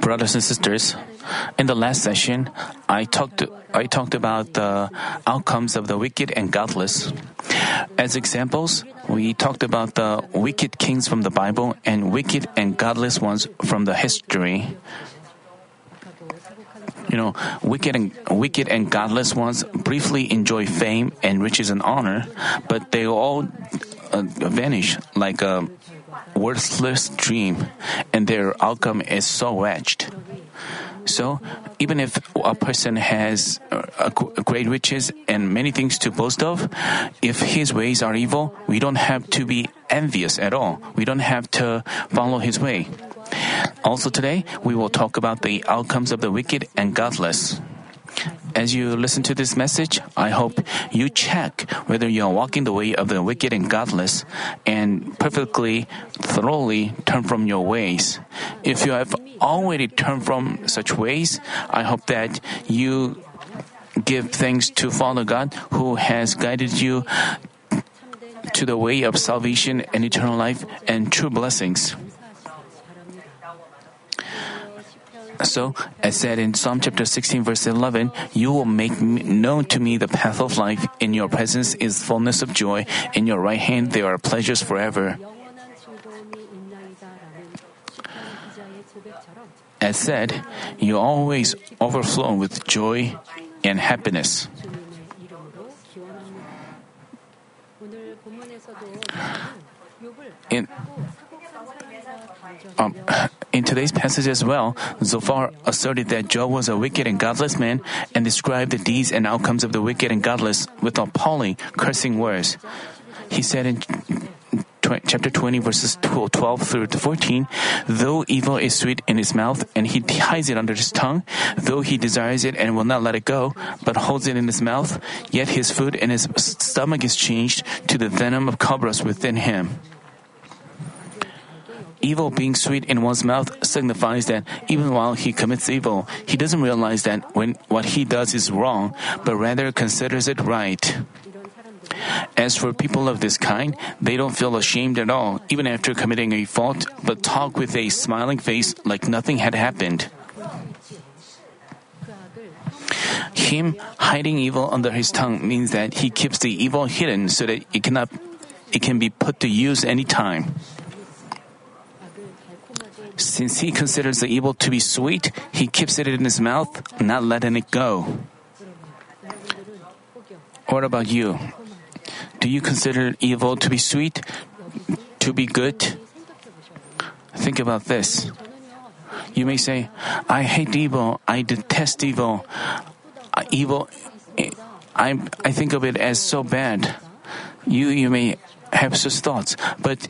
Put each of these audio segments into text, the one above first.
Brothers and sisters, in the last session, I talked I talked about the outcomes of the wicked and godless. As examples, we talked about the wicked kings from the Bible and wicked and godless ones from the history. You know, wicked and wicked and godless ones briefly enjoy fame and riches and honor, but they all uh, vanish like a worthless dream, and their outcome is so wretched. So, even if a person has uh, great riches and many things to boast of, if his ways are evil, we don't have to be envious at all. We don't have to follow his way. Also, today, we will talk about the outcomes of the wicked and godless. As you listen to this message, I hope you check whether you are walking the way of the wicked and godless and perfectly, thoroughly turn from your ways. If you have already turned from such ways, I hope that you give thanks to Father God who has guided you to the way of salvation and eternal life and true blessings. So, as said in Psalm chapter 16, verse 11, you will make known to me the path of life. In your presence is fullness of joy. In your right hand there are pleasures forever. As said, you always overflow with joy and happiness. In um, in today's passage as well, Zophar asserted that Job was a wicked and godless man and described the deeds and outcomes of the wicked and godless with appalling, cursing words. He said in chapter 20, verses 12 through 14, though evil is sweet in his mouth and he hides it under his tongue, though he desires it and will not let it go, but holds it in his mouth, yet his food and his stomach is changed to the venom of cobras within him. Evil being sweet in one's mouth signifies that even while he commits evil, he doesn't realize that when what he does is wrong, but rather considers it right. As for people of this kind, they don't feel ashamed at all, even after committing a fault, but talk with a smiling face like nothing had happened. Him hiding evil under his tongue means that he keeps the evil hidden so that it cannot it can be put to use any time. Since he considers the evil to be sweet, he keeps it in his mouth, not letting it go. What about you? Do you consider evil to be sweet, to be good? Think about this. You may say, I hate evil, I detest evil. Uh, evil, I, I think of it as so bad. You, you may have such thoughts, but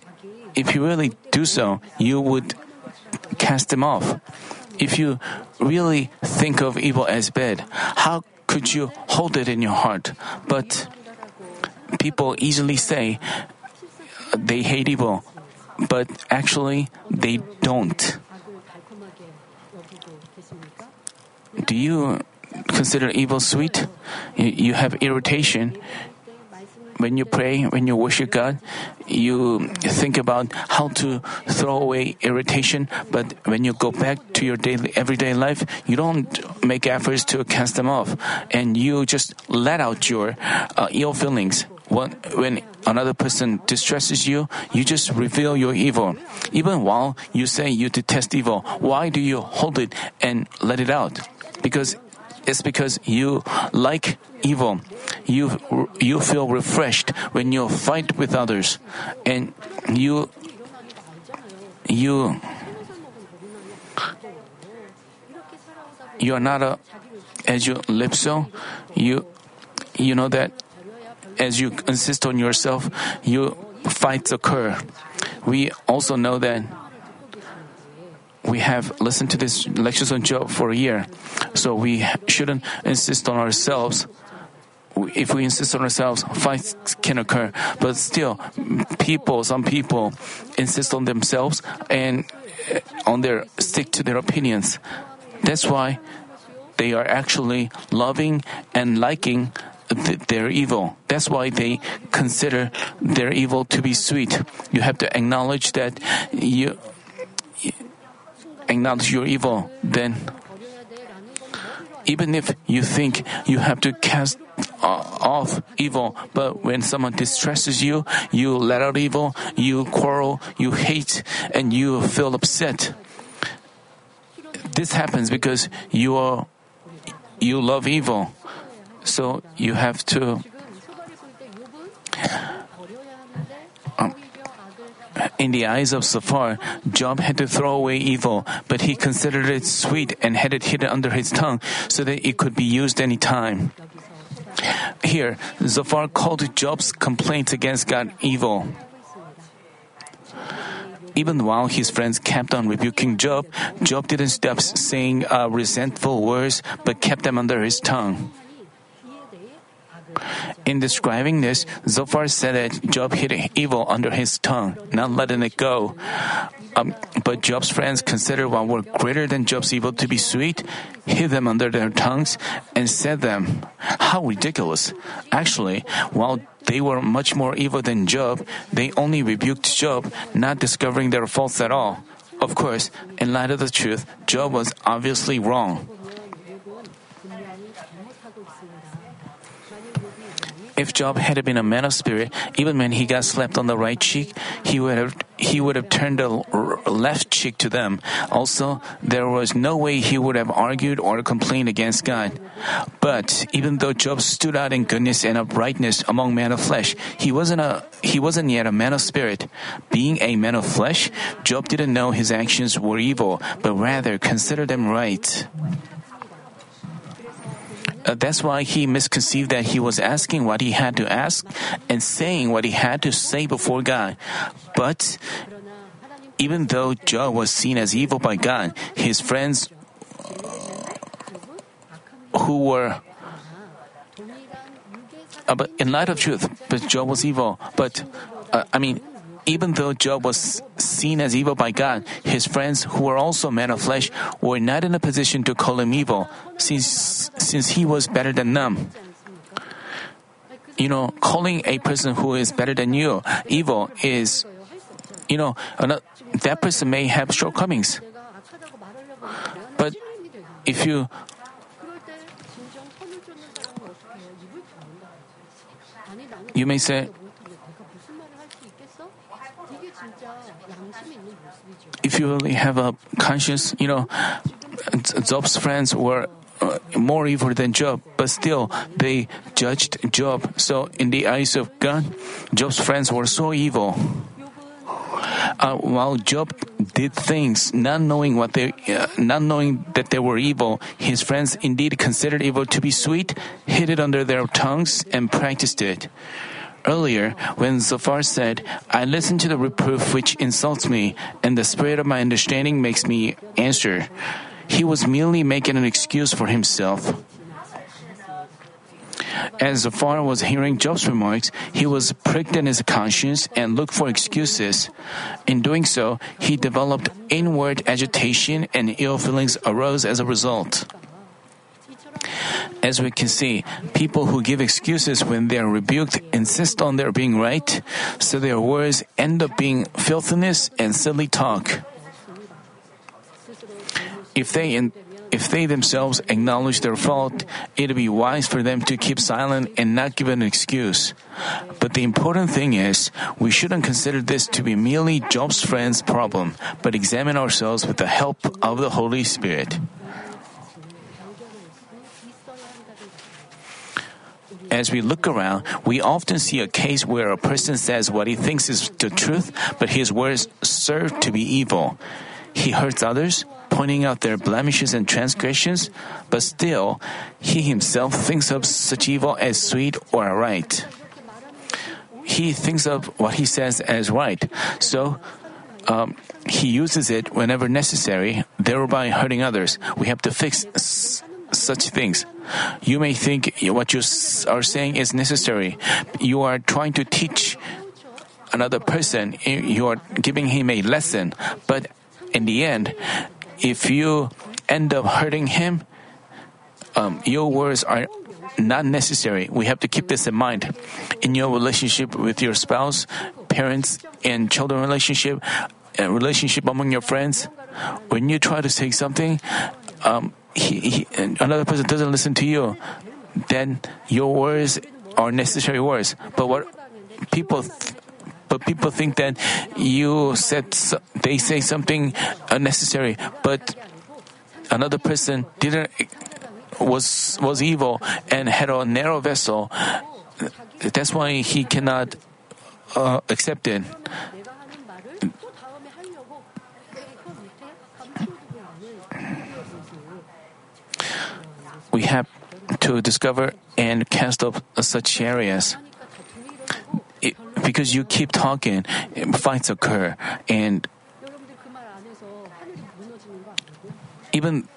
if you really do so, you would cast them off. If you really think of evil as bad, how could you hold it in your heart? But people easily say they hate evil, but actually they don't. Do you consider evil sweet? You have irritation when you pray, when you worship God, you think about how to throw away irritation, but when you go back to your daily, everyday life, you don't make efforts to cast them off, and you just let out your uh, ill feelings. When, when another person distresses you, you just reveal your evil. Even while you say you detest evil, why do you hold it and let it out? Because it's because you like evil. You, you feel refreshed when you fight with others. And you, you, you are not a, as you live so, you, you know that as you insist on yourself, you fights occur. We also know that we have listened to these lectures on Job for a year, so we shouldn't insist on ourselves. If we insist on ourselves, fights can occur. But still, people, some people, insist on themselves and uh, on their stick to their opinions. That's why they are actually loving and liking their evil. That's why they consider their evil to be sweet. You have to acknowledge that you acknowledge your evil, then even if you think you have to cast off evil, but when someone distresses you, you let out evil, you quarrel, you hate, and you feel upset. This happens because you are you love evil. So you have to um, in the eyes of Zophar, Job had to throw away evil, but he considered it sweet and had it hidden under his tongue so that it could be used any time. Here, Zophar called Job's complaints against God evil. Even while his friends kept on rebuking Job, Job didn't stop saying uh, resentful words but kept them under his tongue. In describing this, Zophar said that Job hid evil under his tongue, not letting it go. Um, but Job's friends considered what were greater than Job's evil to be sweet, hid them under their tongues, and said them, How ridiculous! Actually, while they were much more evil than Job, they only rebuked Job, not discovering their faults at all. Of course, in light of the truth, Job was obviously wrong. If Job had been a man of spirit, even when he got slapped on the right cheek, he would have he would have turned the left cheek to them. Also, there was no way he would have argued or complained against God. But even though Job stood out in goodness and uprightness among men of flesh, he wasn't a he wasn't yet a man of spirit. Being a man of flesh, Job didn't know his actions were evil, but rather considered them right. Uh, that's why he misconceived that he was asking what he had to ask and saying what he had to say before God. But even though Job was seen as evil by God, his friends uh, who were uh, but in light of truth, but Job was evil. But uh, I mean, even though Job was seen as evil by God, his friends, who were also men of flesh, were not in a position to call him evil, since, since he was better than them. You know, calling a person who is better than you evil is, you know, that person may have shortcomings. But if you you may say, if you really have a conscience, you know, Job's friends were uh, more evil than Job, but still they judged Job. So in the eyes of God, Job's friends were so evil. Uh, while Job did things not knowing what they, uh, not knowing that they were evil, his friends indeed considered evil to be sweet, hid it under their tongues, and practiced it. Earlier, when Zophar said, I listen to the reproof which insults me, and the spirit of my understanding makes me answer, he was merely making an excuse for himself. As Zophar was hearing Job's remarks, he was pricked in his conscience and looked for excuses. In doing so, he developed inward agitation and ill feelings arose as a result. As we can see, people who give excuses when they are rebuked insist on their being right, so their words end up being filthiness and silly talk. If they in, if they themselves acknowledge their fault, it would be wise for them to keep silent and not give an excuse. But the important thing is, we shouldn't consider this to be merely Job's friend's problem, but examine ourselves with the help of the Holy Spirit. As we look around, we often see a case where a person says what he thinks is the truth, but his words serve to be evil. He hurts others, pointing out their blemishes and transgressions, but still, he himself thinks of such evil as sweet or right. He thinks of what he says as right, so um, he uses it whenever necessary, thereby hurting others. We have to fix such things. You may think what you are saying is necessary. You are trying to teach another person, you are giving him a lesson, but in the end, if you end up hurting him, um, your words are not necessary. We have to keep this in mind. In your relationship with your spouse, parents, and children relationship, uh, relationship among your friends, when you try to say something, um, he, he, another person doesn't listen to you, then your words are necessary words. But what people, th- but people think that you said so- they say something unnecessary, but another person didn't was was evil and had a narrow vessel. That's why he cannot uh, accept it. we have to discover and cast off such areas. It, because you keep talking, fights occur, and even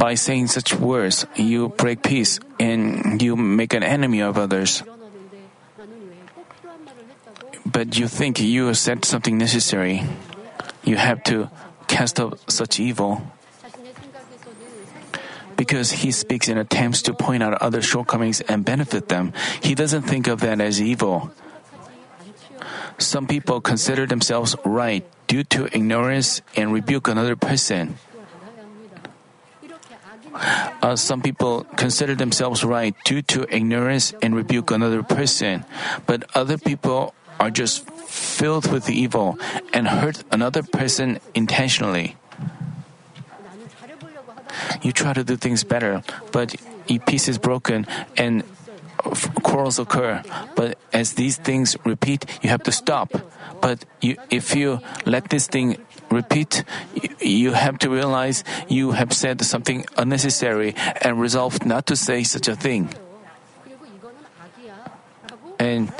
by saying such words, you break peace and you make an enemy of others. But you think you said something necessary you have to cast off such evil. Because he speaks in attempts to point out other shortcomings and benefit them, he doesn't think of that as evil. Some people consider themselves right due to ignorance and rebuke another person. Uh, some people consider themselves right due to ignorance and rebuke another person, but other people are just filled with evil and hurt another person intentionally. You try to do things better, but a piece is broken and quarrels occur. But as these things repeat, you have to stop. But you, if you let this thing repeat, you have to realize you have said something unnecessary and resolved not to say such a thing. And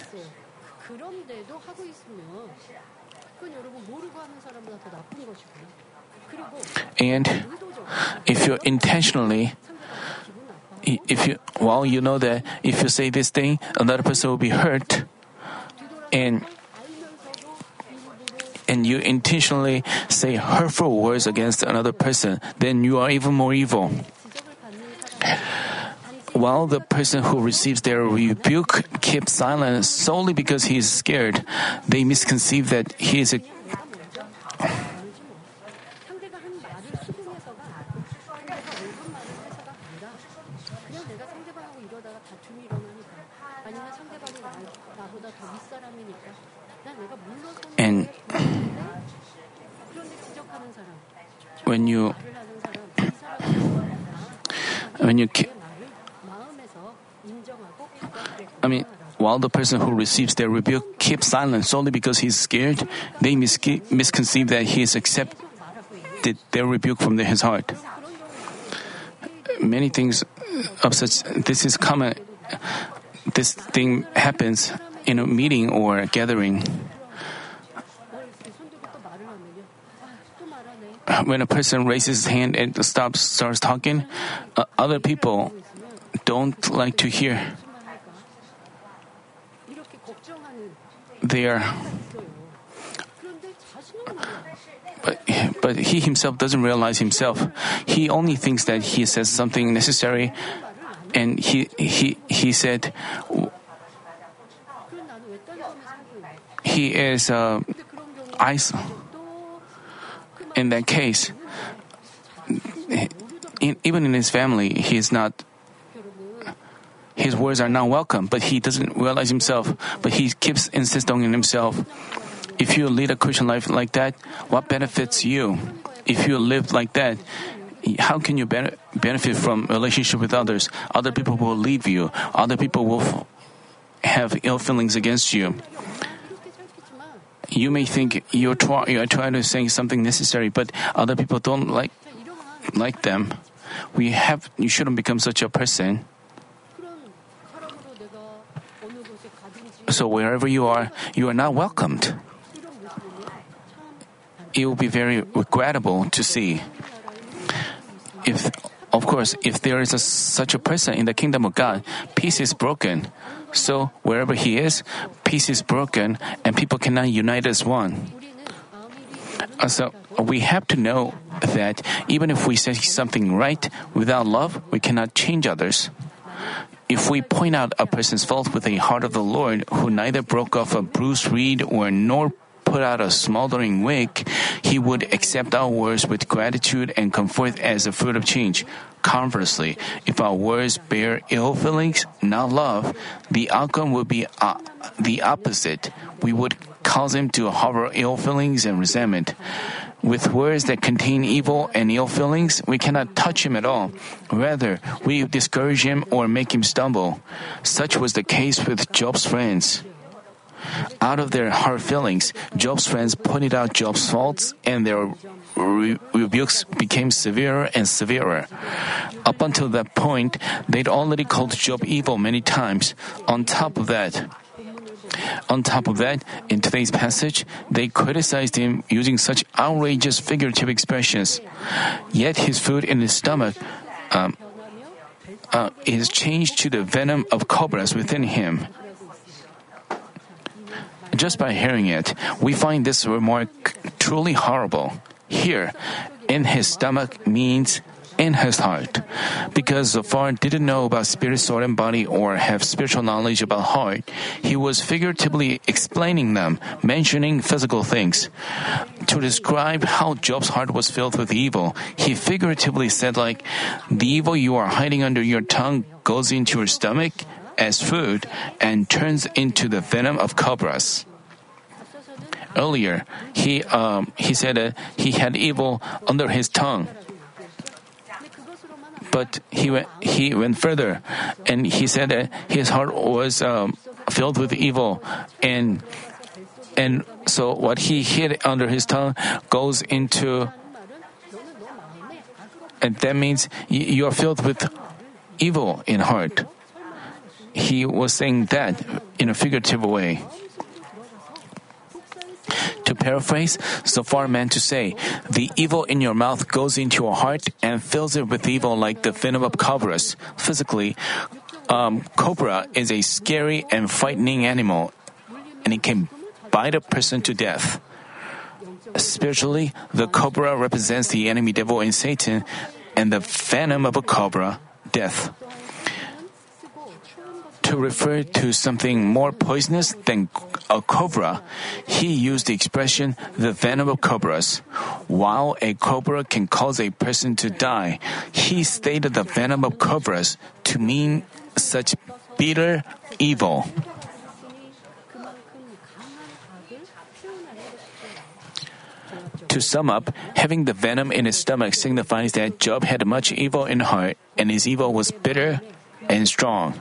And if you intentionally, if you, well, you know that if you say this thing, another person will be hurt. And and you intentionally say hurtful words against another person, then you are even more evil. While the person who receives their rebuke keeps silent solely because he is scared, they misconceive that he is a when you when you I mean while the person who receives their rebuke keeps silent solely because he's scared, they misca- misconceive that he has accepted their rebuke from his heart. Many things of such this is common. This thing happens in a meeting or a gathering. when a person raises his hand and stops, starts talking, uh, other people don't like to hear. They are. But, but he himself doesn't realize himself. He only thinks that he says something necessary, and he he he said he is uh, isolated. In that case, in, even in his family, he is not. His words are not welcome, but he doesn't realize himself. But he keeps insisting on himself. If you lead a Christian life like that, what benefits you? If you live like that, how can you bene- benefit from relationship with others? Other people will leave you. Other people will f- have ill feelings against you you may think you're you're trying to say something necessary, but other people don't like like them. We have you shouldn't become such a person. So wherever you are, you are not welcomed. It will be very regrettable to see. If, of course, if there is a, such a person in the kingdom of God, peace is broken. So, wherever He is, peace is broken and people cannot unite as one. Uh, so, we have to know that even if we say something right, without love, we cannot change others. If we point out a person's fault with a heart of the Lord, who neither broke off a bruised reed or nor put out a smoldering wick, he would accept our words with gratitude and come forth as a fruit of change. Conversely, if our words bear ill feelings, not love, the outcome would be uh, the opposite. We would cause him to harbor ill feelings and resentment. With words that contain evil and ill feelings, we cannot touch him at all. Rather, we discourage him or make him stumble. Such was the case with Job's friends. Out of their hard feelings, Job's friends pointed out Job's faults and their re- rebukes became severer and severer. Up until that point, they'd already called Job evil many times. On top of that, on top of that, in today's passage, they criticized him using such outrageous figurative expressions. Yet his food in his stomach um, uh, is changed to the venom of cobras within him. Just by hearing it, we find this remark truly horrible. Here, in his stomach means in his heart. Because Zophar didn't know about spirit, soul, and body or have spiritual knowledge about heart, he was figuratively explaining them, mentioning physical things. To describe how Job's heart was filled with evil, he figuratively said like, the evil you are hiding under your tongue goes into your stomach as food and turns into the venom of cobras. Earlier, he um, he said that he had evil under his tongue. But he went he went further, and he said that his heart was um, filled with evil, and and so what he hid under his tongue goes into, and that means you are filled with evil in heart. He was saying that in a figurative way. To paraphrase, Zophar meant to say, the evil in your mouth goes into your heart and fills it with evil like the venom of cobras. Physically, um, cobra is a scary and frightening animal, and it can bite a person to death. Spiritually, the cobra represents the enemy devil in Satan, and the venom of a cobra, death to refer to something more poisonous than a cobra, he used the expression the venom of cobras. While a cobra can cause a person to die, he stated the venom of cobras to mean such bitter evil. To sum up, having the venom in his stomach signifies that Job had much evil in heart, and his evil was bitter and strong.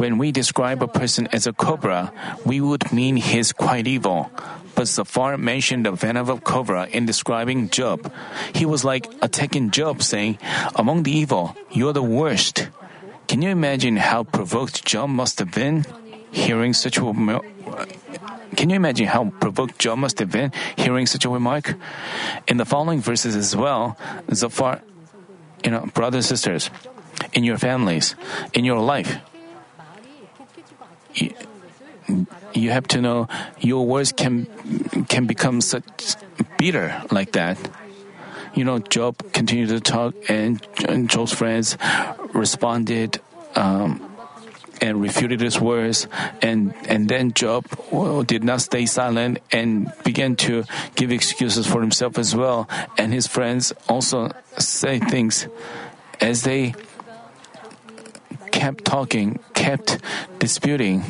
When we describe a person as a cobra, we would mean he's quite evil. But Zophar mentioned the venom of cobra in describing Job. He was like attacking Job, saying, Among the evil, you're the worst. Can you imagine how provoked Job must have been hearing such a remark? Uh, can you imagine how provoked Job must have been hearing such a remark? In the following verses as well, Zophar, you know, brothers and sisters, in your families, in your life, you, you have to know your words can can become such bitter like that. You know, Job continued to talk, and, and Job's friends responded um, and refuted his words. And and then Job well, did not stay silent and began to give excuses for himself as well. And his friends also say things as they kept talking, kept disputing.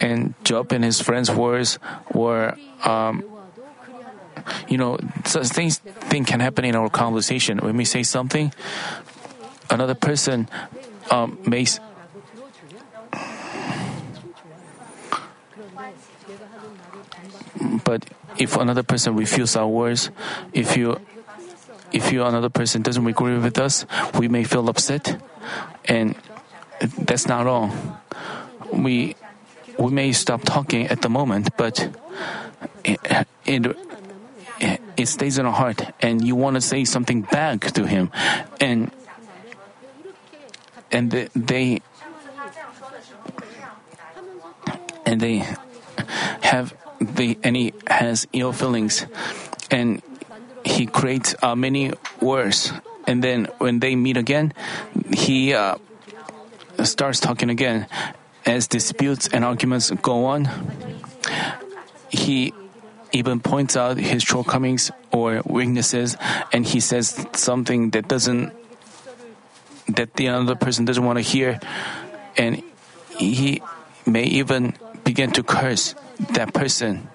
And Job and his friends' words were, um, you know, such things thing can happen in our conversation. When we say something, another person um, makes. But if another person refuses our words, if you if you another person doesn't agree with us, we may feel upset, and that's not all. We we may stop talking at the moment, but it, it, it stays in our heart, and you want to say something back to him, and and they and they have the and he has ill feelings, and he creates uh, many words, and then when they meet again, he uh, starts talking again. As disputes and arguments go on, he even points out his shortcomings or weaknesses, and he says something that doesn't that the other person doesn't want to hear, and he may even begin to curse that person.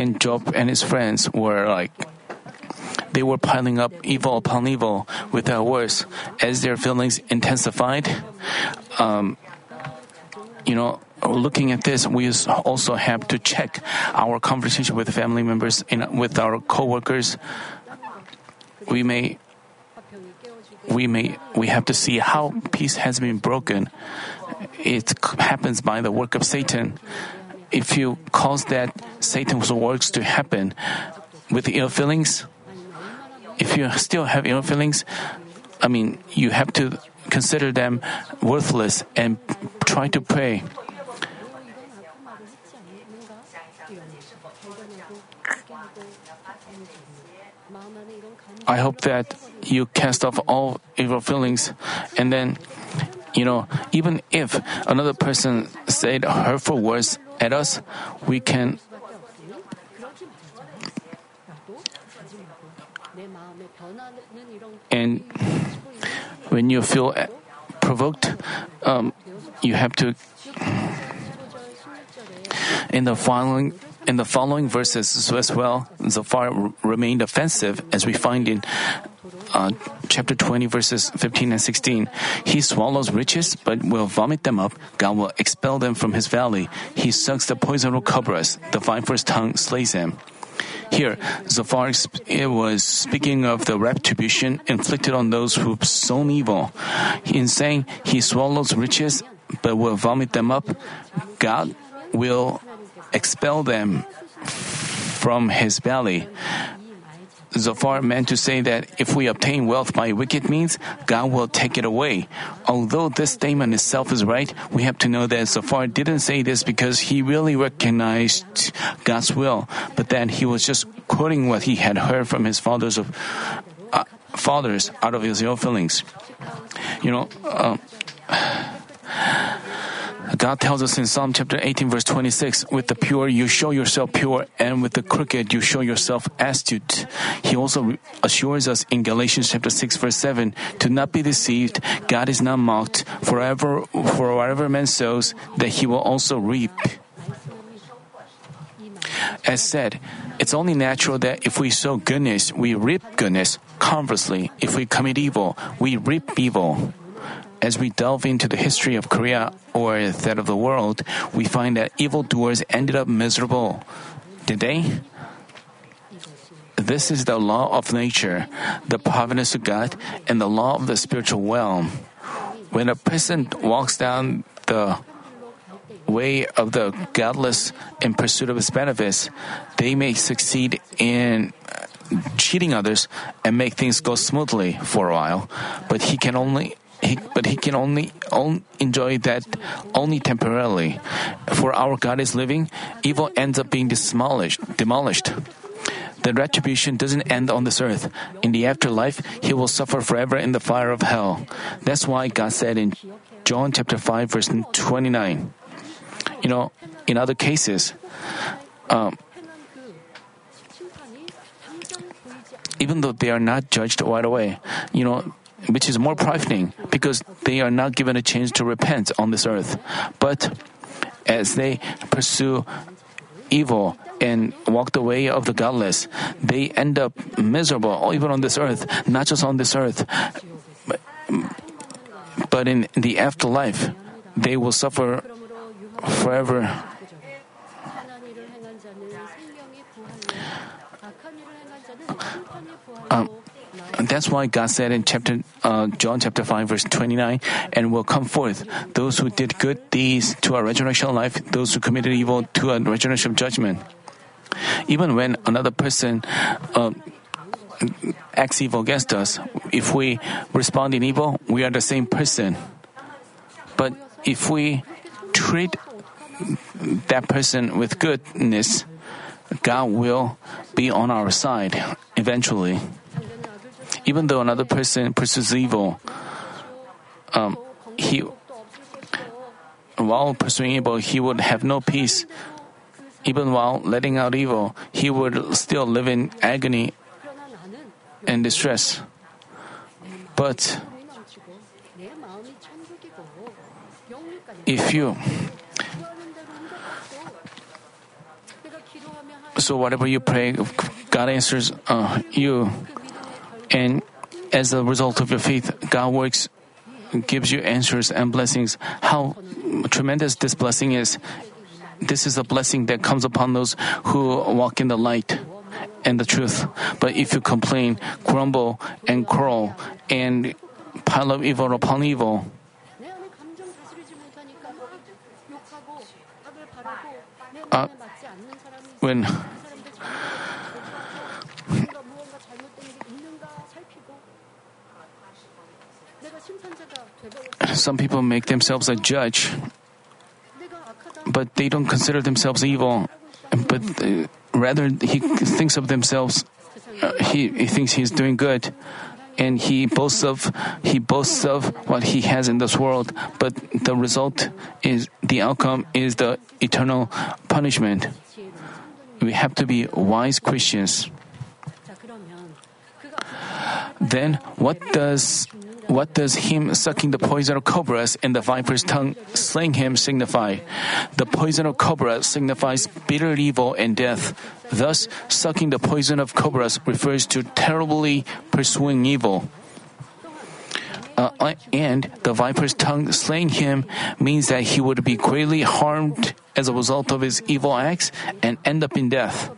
And Job and his friends were like, they were piling up evil upon evil without words. As their feelings intensified, um, you know, looking at this, we also have to check our conversation with family members, in, with our coworkers. We may, we may, we have to see how peace has been broken. It happens by the work of Satan. If you cause that Satan's works to happen with ill feelings, if you still have ill feelings, I mean, you have to consider them worthless and try to pray. I hope that you cast off all evil feelings and then, you know, even if another person said hurtful words at us, we can and when you feel provoked, um, you have to. In the following in the following verses as well, Zophar remained offensive, as we find in uh, chapter 20, verses 15 and 16. He swallows riches, but will vomit them up. God will expel them from his valley. He sucks the poison of cobras. The viper's tongue slays him. Here, Zophar was speaking of the retribution inflicted on those who've sown evil. In saying he swallows riches but will vomit them up, God will expel them from his belly. Zophar meant to say that if we obtain wealth by wicked means, God will take it away. Although this statement itself is right, we have to know that Zophar didn't say this because he really recognized God's will, but that he was just quoting what he had heard from his fathers of uh, fathers out of his own feelings. You know. Uh, God tells us in Psalm chapter 18 verse 26, with the pure you show yourself pure and with the crooked you show yourself astute. He also assures us in Galatians chapter 6 verse 7, to not be deceived, God is not mocked, forever, for whatever man sows, that he will also reap. As said, it's only natural that if we sow goodness, we reap goodness. Conversely, if we commit evil, we reap evil. As we delve into the history of Korea or that of the world, we find that evildoers ended up miserable. Did they? This is the law of nature, the providence of God, and the law of the spiritual realm. When a person walks down the way of the godless in pursuit of his benefits, they may succeed in cheating others and make things go smoothly for a while, but he can only he, but he can only on, enjoy that only temporarily. For our God is living, evil ends up being demolished. demolished. The retribution doesn't end on this earth. In the afterlife, he will suffer forever in the fire of hell. That's why God said in John chapter 5 verse 29. You know, in other cases, um, even though they are not judged right away, you know, which is more profiting because they are not given a chance to repent on this earth. But as they pursue evil and walk the way of the godless, they end up miserable even on this earth, not just on this earth, but in the afterlife, they will suffer forever. Um, that's why God said in chapter uh, John chapter five verse twenty nine, and will come forth those who did good deeds to a resurrection life, those who committed evil to a resurrection judgment. Even when another person uh, acts evil against us, if we respond in evil, we are the same person. But if we treat that person with goodness, God will be on our side eventually. Even though another person pursues evil, um, he while pursuing evil, he would have no peace. Even while letting out evil, he would still live in agony and distress. But if you so whatever you pray, God answers uh, you, and as a result of your faith, God works, gives you answers and blessings. How tremendous this blessing is! This is a blessing that comes upon those who walk in the light and the truth. But if you complain, grumble, and quarrel, and pile up evil upon evil, uh, when some people make themselves a judge, but they don't consider themselves evil, but uh, rather he thinks of themselves. Uh, he, he thinks he's doing good, and he boasts of he boasts of what he has in this world. But the result is the outcome is the eternal punishment. We have to be wise Christians. Then what does what does him sucking the poison of cobras and the viper's tongue slaying him signify? The poison of cobra signifies bitter evil and death. Thus, sucking the poison of cobras refers to terribly pursuing evil. Uh, and the viper's tongue slaying him means that he would be greatly harmed as a result of his evil acts and end up in death.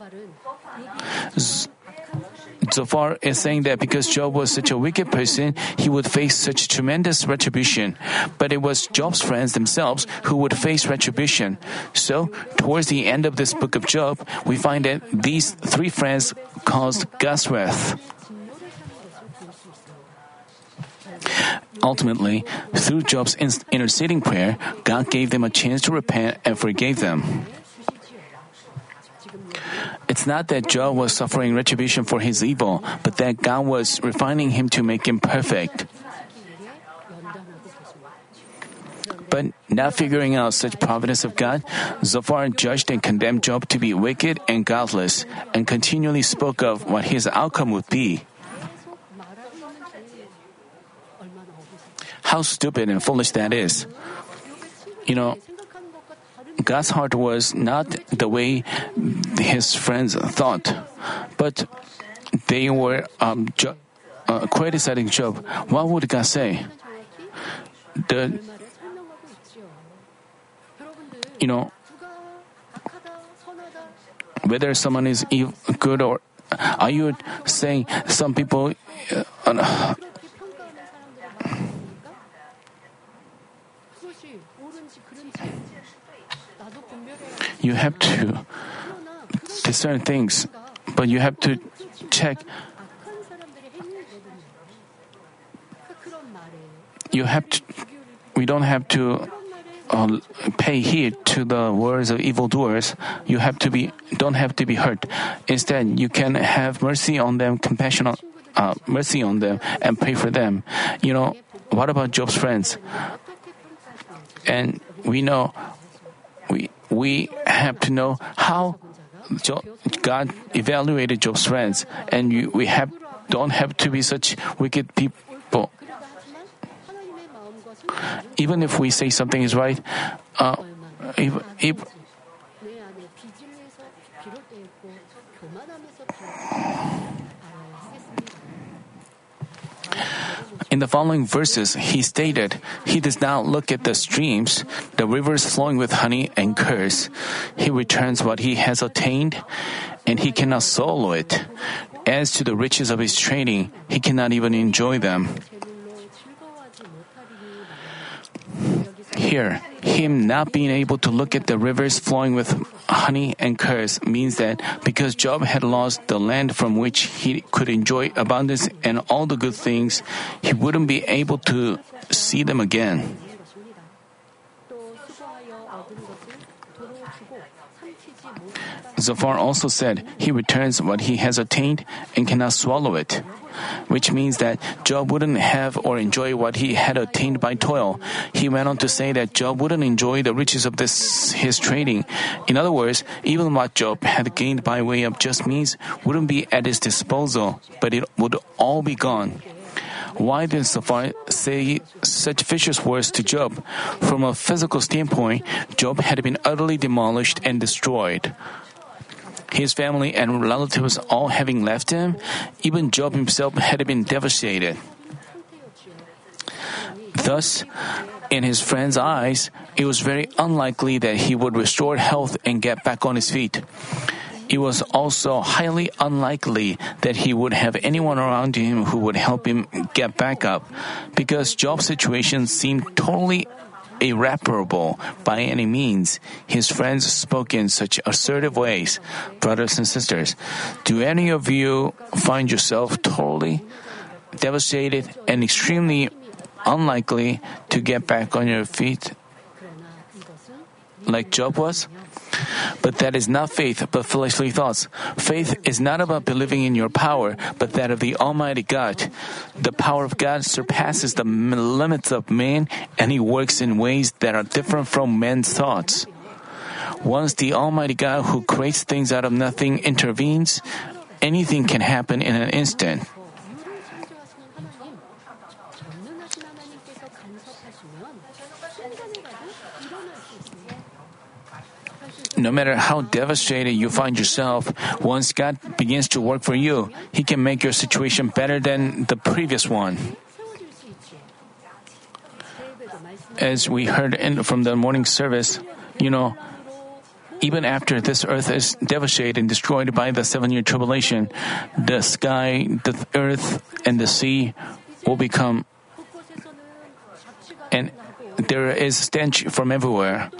Zophar is saying that because Job was such a wicked person, he would face such tremendous retribution. But it was Job's friends themselves who would face retribution. So, towards the end of this book of Job, we find that these three friends caused God's wrath. Ultimately, through Job's interceding prayer, God gave them a chance to repent and forgave them. It's not that Job was suffering retribution for his evil, but that God was refining him to make him perfect. But not figuring out such providence of God, Zophar judged and condemned Job to be wicked and godless, and continually spoke of what his outcome would be. How stupid and foolish that is. You know, God's heart was not the way his friends thought, but they were um, jo- uh, criticizing Job. What would God say? The you know whether someone is good or are you saying some people uh, you have to discern things, but you have to check. You have to. We don't have to uh, pay heed to the words of evildoers. You have to be. Don't have to be hurt. Instead, you can have mercy on them, compassion, on, uh, mercy on them, and pray for them. You know, what about Job's friends? And we know we we have to know how God evaluated Job's friends, and you, we have don't have to be such wicked people. Even if we say something is right, uh, if, if In the following verses, he stated, He does not look at the streams, the rivers flowing with honey and curse. He returns what he has attained, and he cannot solo it. As to the riches of his training, he cannot even enjoy them. Here, him not being able to look at the rivers flowing with honey and curds means that because Job had lost the land from which he could enjoy abundance and all the good things, he wouldn't be able to see them again. Zophar also said he returns what he has attained and cannot swallow it, which means that Job wouldn't have or enjoy what he had attained by toil. He went on to say that Job wouldn't enjoy the riches of this his trading. In other words, even what Job had gained by way of just means wouldn't be at his disposal, but it would all be gone. Why did Zophar say such vicious words to Job? From a physical standpoint, Job had been utterly demolished and destroyed. His family and relatives all having left him, even Job himself had been devastated. Thus, in his friend's eyes, it was very unlikely that he would restore health and get back on his feet. It was also highly unlikely that he would have anyone around him who would help him get back up, because Job's situation seemed totally irreparable by any means. His friends spoke in such assertive ways. Brothers and sisters, do any of you find yourself totally devastated and extremely unlikely to get back on your feet like Job was? But that is not faith, but fleshly thoughts. Faith is not about believing in your power, but that of the Almighty God. The power of God surpasses the limits of man, and He works in ways that are different from man's thoughts. Once the Almighty God who creates things out of nothing intervenes, anything can happen in an instant. No matter how devastated you find yourself, once God begins to work for you, He can make your situation better than the previous one. As we heard in, from the morning service, you know, even after this earth is devastated and destroyed by the seven year tribulation, the sky, the earth, and the sea will become. And there is stench from everywhere.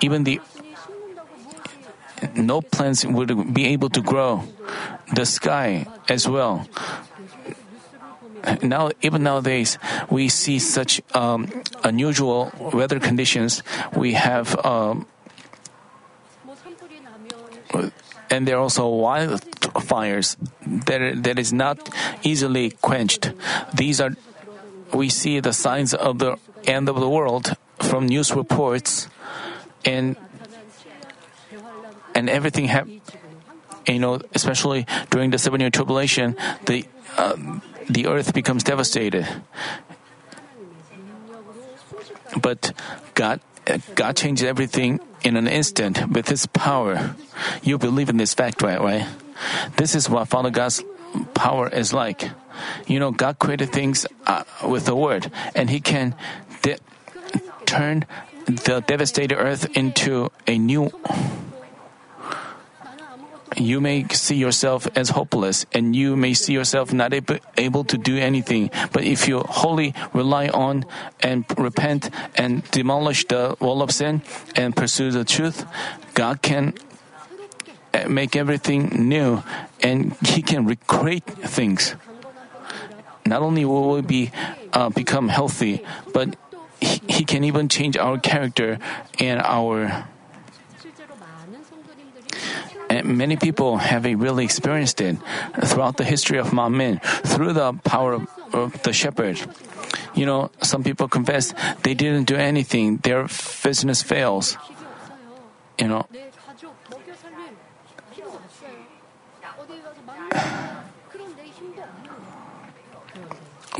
Even the no plants would be able to grow. The sky as well. Now, even nowadays, we see such um, unusual weather conditions. We have, um, and there are also wildfires that that is not easily quenched. These are, we see the signs of the end of the world from news reports, and and everything have you know, especially during the seven-year tribulation, the uh, the earth becomes devastated. But God, God changed everything in an instant with His power. You believe in this fact, right? Right? This is what Father God's power is like. You know, God created things uh, with the Word, and He can de- turn the devastated earth into a new you may see yourself as hopeless and you may see yourself not able, to do anything. But if you wholly rely on and repent and demolish the wall of sin and pursue the truth, God can uh, make everything new and He can recreate things. Not only will we be uh, become healthy, but he, he can even change our character and our Many people have really experienced it throughout the history of Manmin through the power of, of the shepherd. You know, some people confess they didn't do anything, their business fails. You know,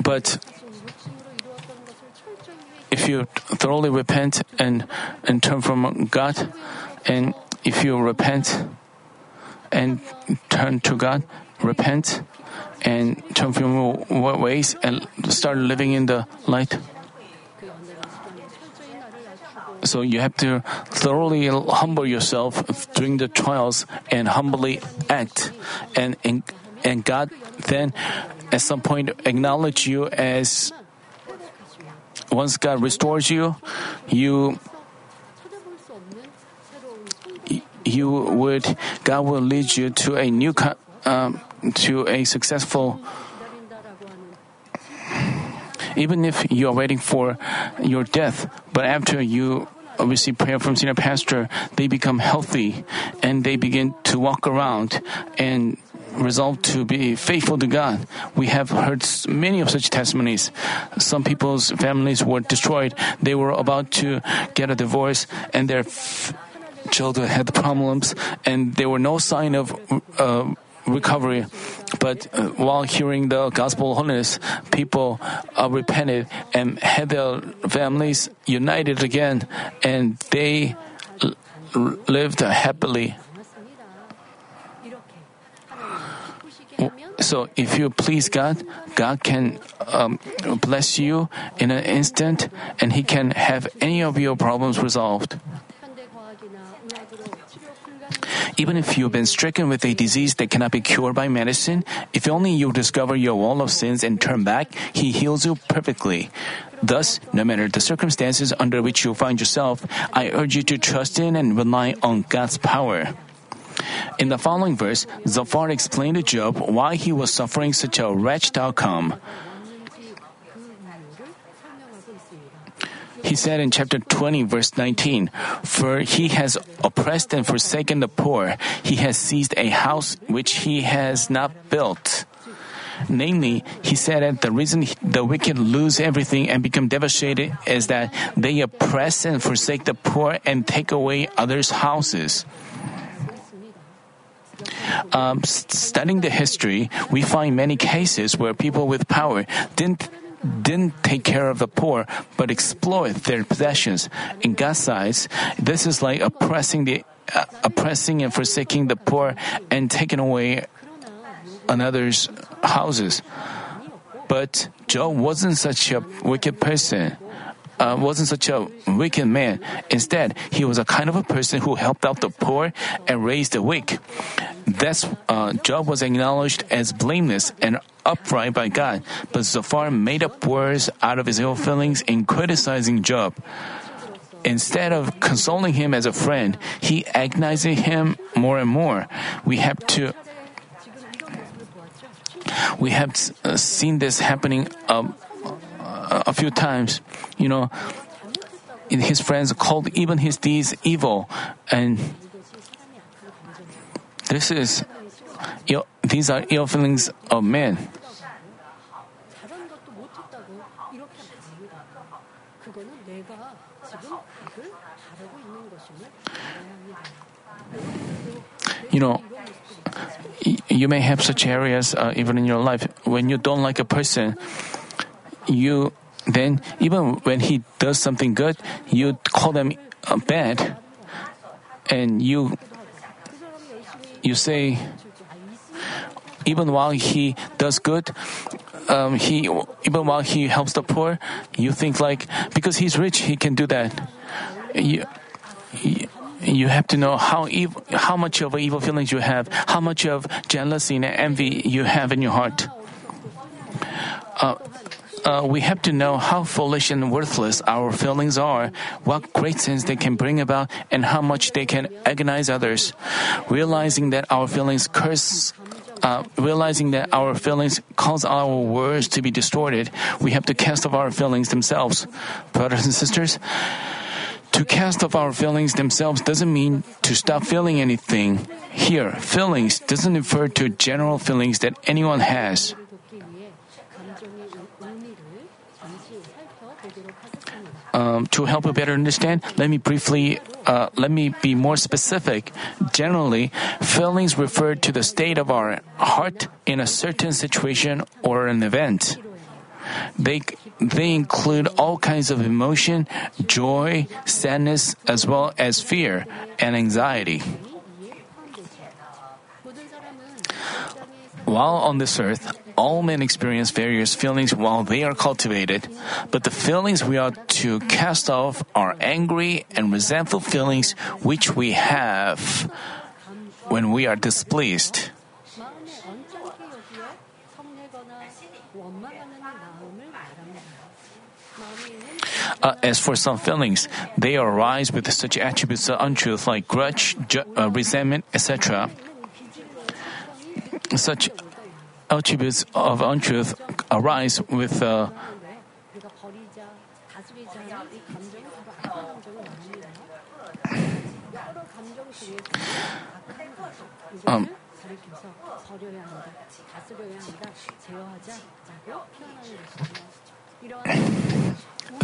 but if you thoroughly repent and, and turn from God, and if you repent, and turn to God, repent, and turn from your ways and start living in the light. So you have to thoroughly humble yourself during the trials and humbly act, and and, and God then at some point acknowledge you as once God restores you, you you would, God will lead you to a new, um, to a successful. Even if you are waiting for your death, but after you receive prayer from senior pastor, they become healthy and they begin to walk around and resolve to be faithful to God. We have heard many of such testimonies. Some people's families were destroyed. They were about to get a divorce and their f- children had problems and there were no sign of uh, recovery. But uh, while hearing the gospel holiness, people uh, repented and had their families united again, and they l- lived happily. So, if you please God, God can um, bless you in an instant, and He can have any of your problems resolved. Even if you've been stricken with a disease that cannot be cured by medicine, if only you discover your wall of sins and turn back, He heals you perfectly. Thus, no matter the circumstances under which you find yourself, I urge you to trust in and rely on God's power. In the following verse, Zophar explained to Job why he was suffering such a wretched outcome. He said in chapter 20, verse 19, For he has oppressed and forsaken the poor. He has seized a house which he has not built. Namely, he said that the reason he- the wicked lose everything and become devastated is that they oppress and forsake the poor and take away others' houses. Um, studying the history, we find many cases where people with power didn't didn't take care of the poor but exploit their possessions. In God's eyes, this is like oppressing the uh, oppressing and forsaking the poor and taking away another's houses. But Job wasn't such a wicked person. Uh, wasn't such a wicked man. Instead, he was a kind of a person who helped out the poor and raised the weak. That's uh, Job was acknowledged as blameless and upright by God. But Zophar made up words out of his ill feelings in criticizing Job. Instead of consoling him as a friend, he agonized him more and more. We have to we have uh, seen this happening um, a few times, you know, his friends called even his deeds evil, and this is Ill, these are ill feelings of men. You know, you may have such areas uh, even in your life when you don't like a person. You then even when he does something good, you call them uh, bad, and you you say even while he does good, um, he even while he helps the poor, you think like because he's rich, he can do that. You, you, have to know how evil, how much of evil feelings you have, how much of jealousy and envy you have in your heart. Uh, uh, we have to know how foolish and worthless our feelings are, what great sins they can bring about, and how much they can agonize others. Realizing that our feelings curse, uh, realizing that our feelings cause our words to be distorted, we have to cast off our feelings themselves. Brothers and sisters, to cast off our feelings themselves doesn't mean to stop feeling anything. Here, feelings doesn't refer to general feelings that anyone has. um, to help you better understand, let me briefly, uh, let me be more specific. Generally, feelings refer to the state of our heart in a certain situation or an event. They, they include all kinds of emotion, joy, sadness, as well as fear and anxiety. While on this earth, all men experience various feelings while they are cultivated, but the feelings we are to cast off are angry and resentful feelings which we have when we are displeased. Uh, as for some feelings, they arise with such attributes of untruth like grudge, ju- uh, resentment, etc. Such attributes of untruth arise with uh, um,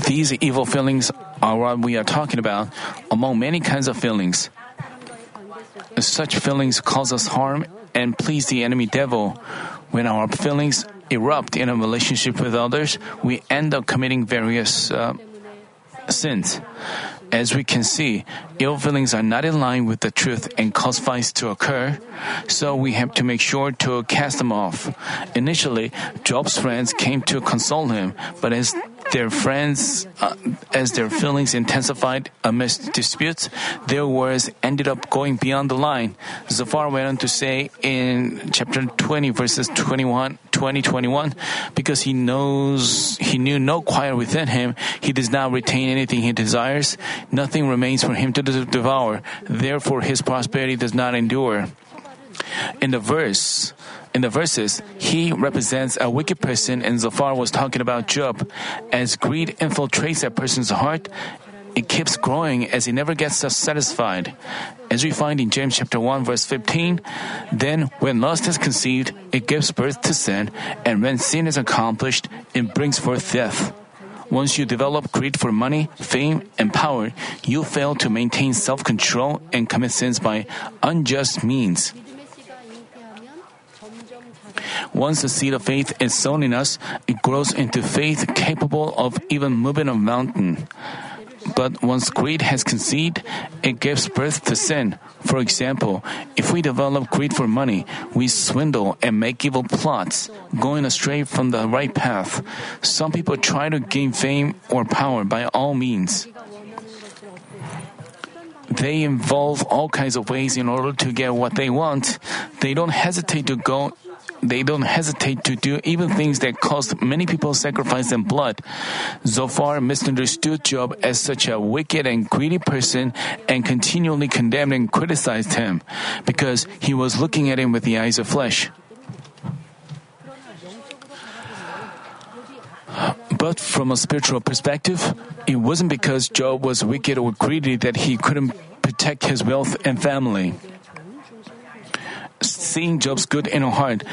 these evil feelings are what we are talking about among many kinds of feelings. Such feelings cause us harm and please the enemy devil, when our feelings erupt in a relationship with others, we end up committing various uh, sins. As we can see, ill feelings are not in line with the truth and cause fights to occur, so we have to make sure to cast them off. Initially, Job's friends came to console him, but as their friends, uh, as their feelings intensified amidst disputes, their words ended up going beyond the line. Zophar went on to say in chapter 20, verses 21, 20, 21, because he knows, he knew no quiet within him, he does not retain anything he desires, nothing remains for him to devour, therefore his prosperity does not endure. In the verse, in the verses, he represents a wicked person and Zophar was talking about Job. As greed infiltrates a person's heart, it keeps growing as he never gets satisfied. As we find in James chapter 1 verse 15, then when lust is conceived, it gives birth to sin, and when sin is accomplished, it brings forth death. Once you develop greed for money, fame, and power, you fail to maintain self-control and commit sins by unjust means. Once the seed of faith is sown in us, it grows into faith capable of even moving a mountain. But once greed has conceived, it gives birth to sin. For example, if we develop greed for money, we swindle and make evil plots, going astray from the right path. Some people try to gain fame or power by all means. They involve all kinds of ways in order to get what they want. They don't hesitate to go they don't hesitate to do even things that cost many people sacrifice and blood. Zophar misunderstood Job as such a wicked and greedy person and continually condemned and criticized him because he was looking at him with the eyes of flesh. But from a spiritual perspective, it wasn't because Job was wicked or greedy that he couldn't protect his wealth and family. Seeing Job's good inner heart,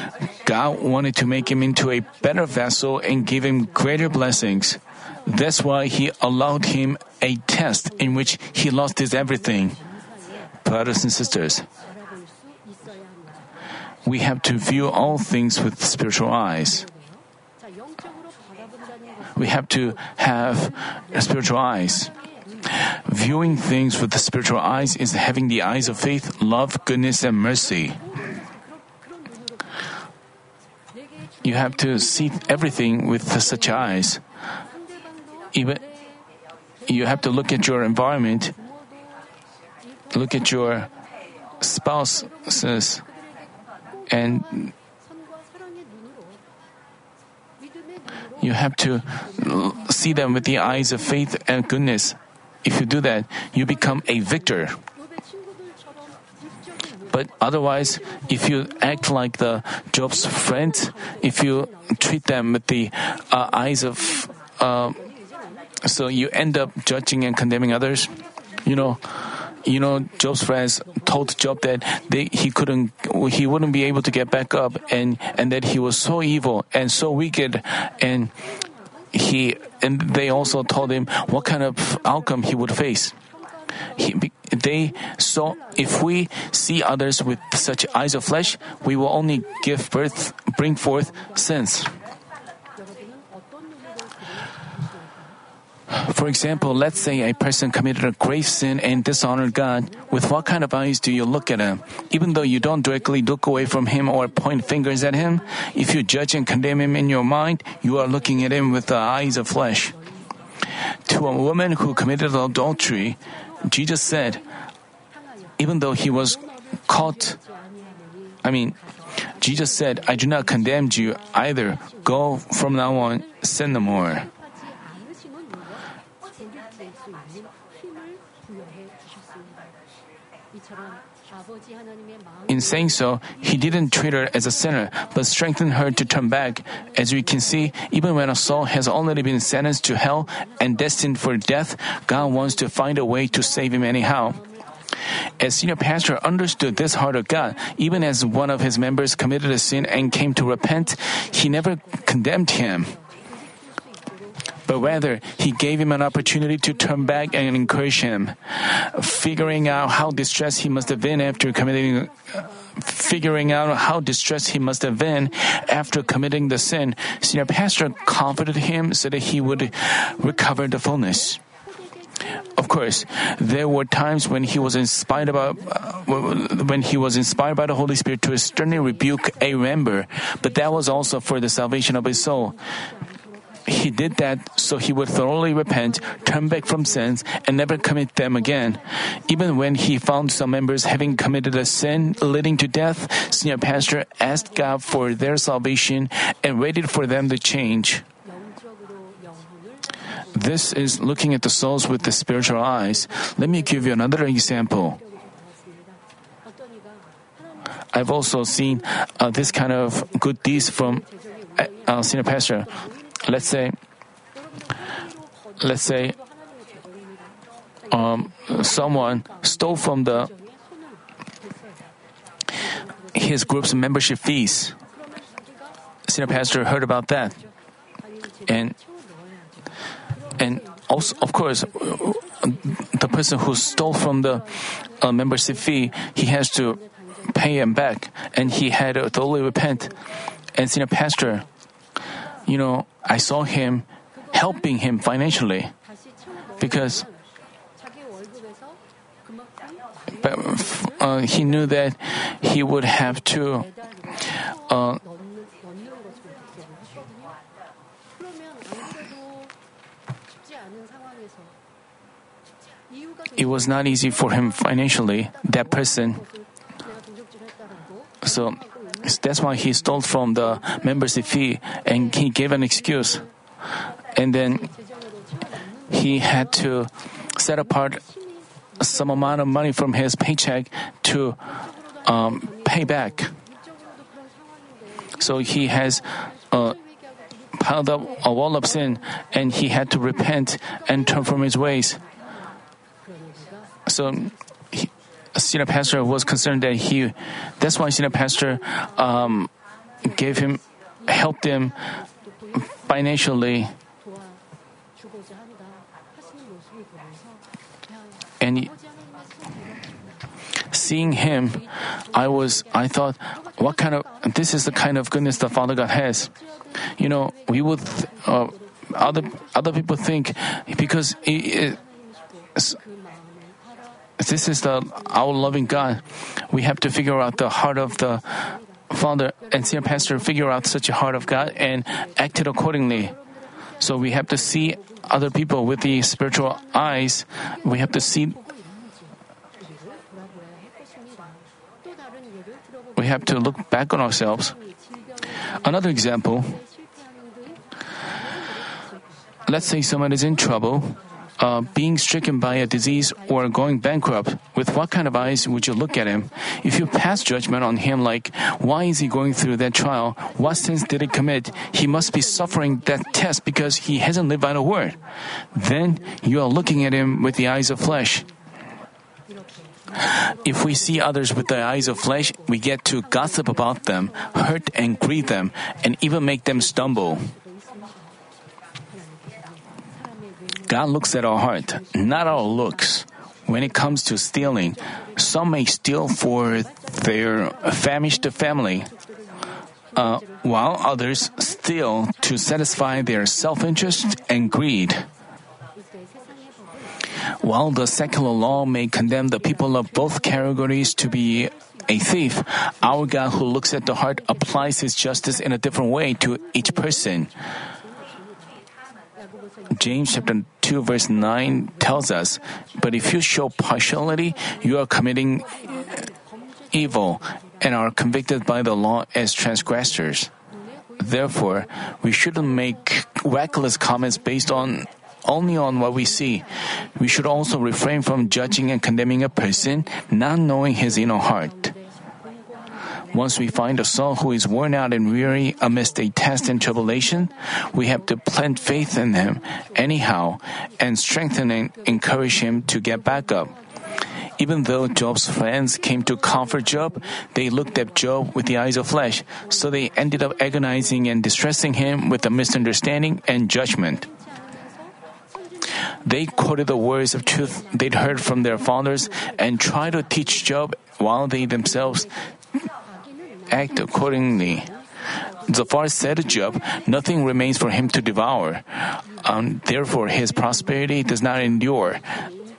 God wanted to make him into a better vessel and give him greater blessings. That's why he allowed him a test in which he lost his everything. Brothers and sisters, we have to view all things with spiritual eyes. We have to have spiritual eyes. Viewing things with the spiritual eyes is having the eyes of faith, love, goodness, and mercy. you have to see everything with such eyes. Even you have to look at your environment, look at your spouses, and you have to see them with the eyes of faith and goodness. If you do that, you become a victor. But otherwise, if you act like the Job's friends, if you treat them with the uh, eyes of, uh, so you end up judging and condemning others. You know, you know, Job's friends told Job that they, he couldn't, he wouldn't be able to get back up, and and that he was so evil and so wicked, and he and they also told him what kind of outcome he would face. He, they so if we see others with such eyes of flesh, we will only give birth, bring forth sins. For example, let's say a person committed a grave sin and dishonored God. With what kind of eyes do you look at him? Even though you don't directly look away from him or point fingers at him, if you judge and condemn him in your mind, you are looking at him with the eyes of flesh. To a woman who committed adultery, Jesus said, even though he was caught, I mean, Jesus said, I do not condemn you either. Go from now on, sin no more. In saying so, he didn't treat her as a sinner, but strengthened her to turn back. As we can see, even when a soul has already been sentenced to hell and destined for death, God wants to find a way to save him anyhow. As senior pastor understood this heart of God, even as one of his members committed a sin and came to repent, he never condemned him. But rather, he gave him an opportunity to turn back and encourage him. Figuring out how distressed he must have been after committing figuring out how distressed he must have been after committing the sin, senior pastor comforted him so that he would recover the fullness. Of course, there were times when he was inspired about uh, when he was inspired by the Holy Spirit to sternly rebuke a member, but that was also for the salvation of his soul. He did that so he would thoroughly repent, turn back from sins, and never commit them again. Even when he found some members having committed a sin leading to death, senior pastor asked God for their salvation and waited for them to change. This is looking at the souls with the spiritual eyes. Let me give you another example. I've also seen uh, this kind of good deeds from uh, uh senior pastor. Let's say, let's say, um, someone stole from the his group's membership fees. Senior pastor heard about that, and and also, of course, the person who stole from the uh, membership fee, he has to pay him back, and he had to totally repent. And senior pastor, you know, I saw him helping him financially because uh, he knew that he would have to uh, it was not easy for him financially, that person. So that's why he stole from the membership fee and he gave an excuse. And then he had to set apart some amount of money from his paycheck to um, pay back. So he has uh, piled up a wall of sin and he had to repent and turn from his ways. So, he, senior pastor was concerned that he, that's why senior pastor um, gave him, helped him financially. And he, seeing him, I was, I thought, what kind of, this is the kind of goodness that Father God has. You know, we would, uh, other, other people think because it, it, this is the our loving God. We have to figure out the heart of the Father and senior pastor, figure out such a heart of God and act it accordingly. So we have to see other people with the spiritual eyes. We have to see. We have to look back on ourselves. Another example. Let's say someone is in trouble uh, being stricken by a disease or going bankrupt. With what kind of eyes would you look at him? If you pass judgment on him like, why is he going through that trial? What sins did he commit? He must be suffering that test because he hasn't lived by the word. Then you are looking at him with the eyes of flesh. If we see others with the eyes of flesh, we get to gossip about them, hurt and grieve them, and even make them stumble. God looks at our heart, not our looks. When it comes to stealing, some may steal for their famished family, uh, while others steal to satisfy their self interest and greed. While the secular law may condemn the people of both categories to be a thief, our God who looks at the heart applies his justice in a different way to each person. James chapter 2 verse 9 tells us, But if you show partiality, you are committing evil and are convicted by the law as transgressors. Therefore, we shouldn't make reckless comments based on only on what we see. We should also refrain from judging and condemning a person, not knowing his inner heart. Once we find a soul who is worn out and weary amidst a test and tribulation, we have to plant faith in him anyhow and strengthen and encourage him to get back up. Even though Job's friends came to comfort Job, they looked at Job with the eyes of flesh, so they ended up agonizing and distressing him with a misunderstanding and judgment. They quoted the words of truth they'd heard from their fathers and tried to teach Job while they themselves act accordingly. Zophar said to Job, Nothing remains for him to devour. Um, therefore, his prosperity does not endure.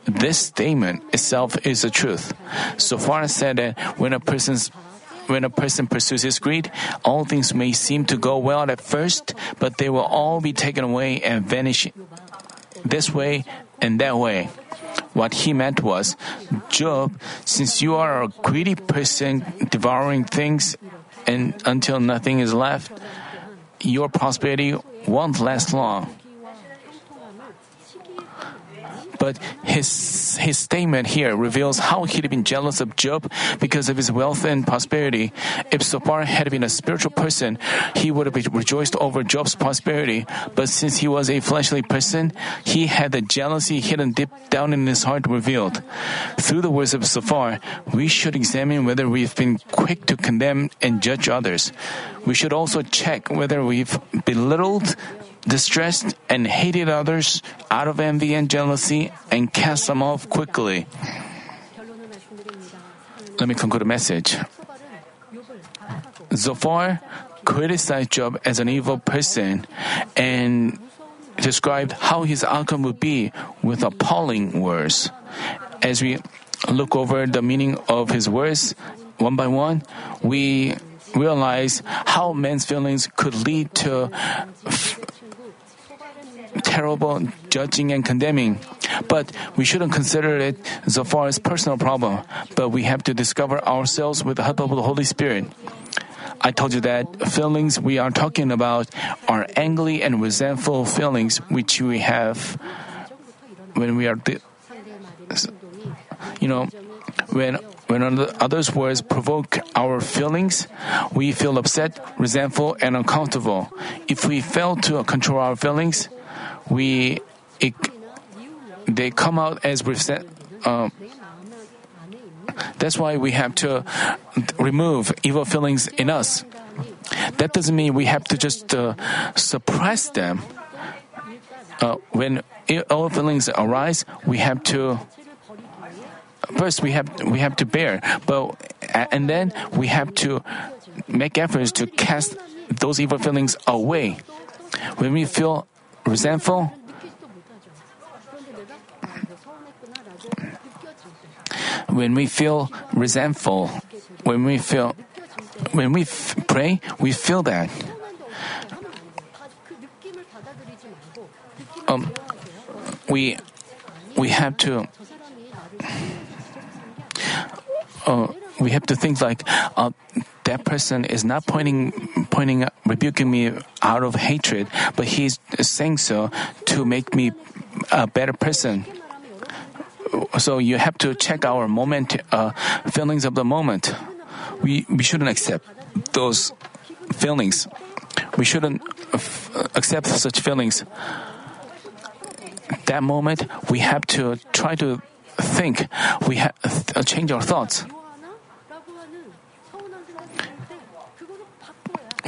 This statement itself is the truth. Zophar said that when a person's when a person pursues his greed, all things may seem to go well at first, but they will all be taken away and vanish this way and that way. What he meant was, Job, since you are a greedy person devouring things and until nothing is left, your prosperity won't last long. But his, his statement here reveals how he'd been jealous of Job because of his wealth and prosperity. If Zophar had been a spiritual person, he would have rejoiced over Job's prosperity. But since he was a fleshly person, he had the jealousy hidden deep down in his heart revealed. Through the words of Zophar, we should examine whether we've been quick to condemn and judge others. We should also check whether we've belittled, distressed and hated others out of envy and jealousy and cast them off quickly. Let me conclude the message. Zophar criticized Job as an evil person and described how his outcome would be with appalling words. As we look over the meaning of his words one by one, we realize how men's feelings could lead to terrible judging and condemning. But we shouldn't consider it Zophar's personal problem, but we have to discover ourselves with the help of the Holy Spirit. I told you that feelings we are talking about are angry and resentful feelings which we have when we are, you know, when when others' words provoke our feelings, we feel upset, resentful, and uncomfortable. If we fail to control our feelings, we it, they come out as resent. Uh, that's why we have to remove evil feelings in us. That doesn't mean we have to just uh, suppress them. Uh, when evil feelings arise, we have to first we have we have to bear, but and then we have to make efforts to cast those evil feelings away. When we feel resentful, when we feel resentful, when we feel, when we f- pray, we feel that. Um, we we have to uh, we have to think like uh, that person is not pointing, pointing, rebuking me out of hatred, but he's saying so to make me a better person. So you have to check our moment, uh, feelings of the moment. We we shouldn't accept those feelings. We shouldn't accept such feelings. That moment, we have to try to think. We have uh, change our thoughts.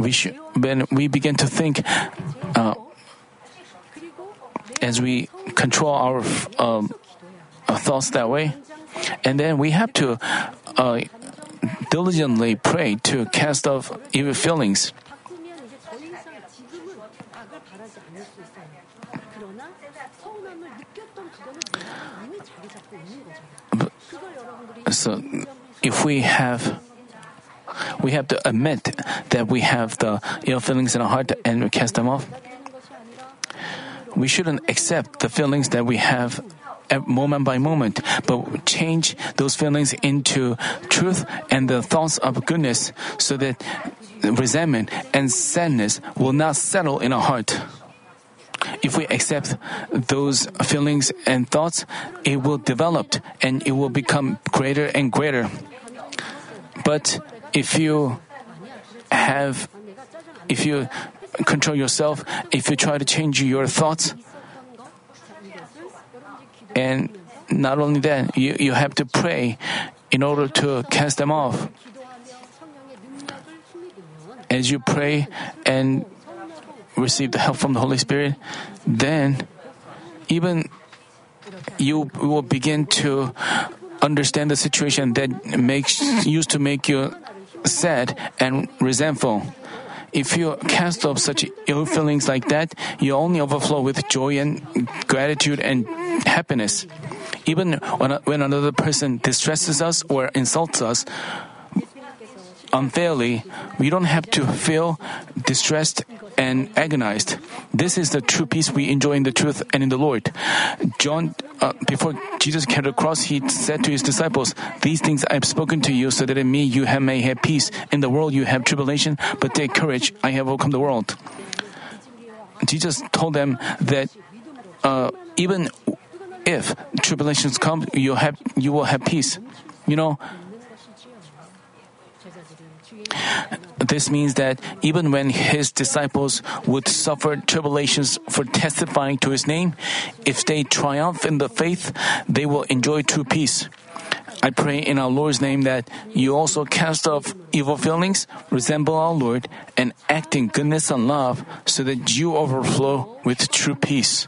We when we begin to think, uh, as we control our um, uh, thoughts that way, and then we have to uh, diligently pray to cast off evil feelings. So, if we have we have to admit that we have the ill feelings in our heart and cast them off. We shouldn't accept the feelings that we have moment by moment, but change those feelings into truth and the thoughts of goodness so that resentment and sadness will not settle in our heart. If we accept those feelings and thoughts, it will develop and it will become greater and greater. But if you have, if you control yourself, if you try to change your thoughts, and not only that, you, you have to pray in order to cast them off. As you pray and receive the help from the Holy Spirit, then even you will begin to understand the situation that makes used to make you sad and resentful. If you cast off such ill feelings like that, you only overflow with joy and gratitude and happiness. Even when, another person distresses us or insults us unfairly, we don't have to feel distressed and agonized. This is the true peace we enjoy in the truth and in the Lord. John, uh, before Jesus came to the cross, he said to his disciples, These things I have spoken to you so that in me you have, may have peace. In the world you have tribulation, but take courage, I have overcome the world. Jesus told them that uh, even if tribulations come, you have you will have peace. You know, this means that even when his disciples would suffer tribulations for testifying to his name, if they triumph in the faith, they will enjoy true peace. I pray in our Lord's name that you also cast off evil feelings, resemble our Lord, and act in goodness and love so that you overflow with true peace.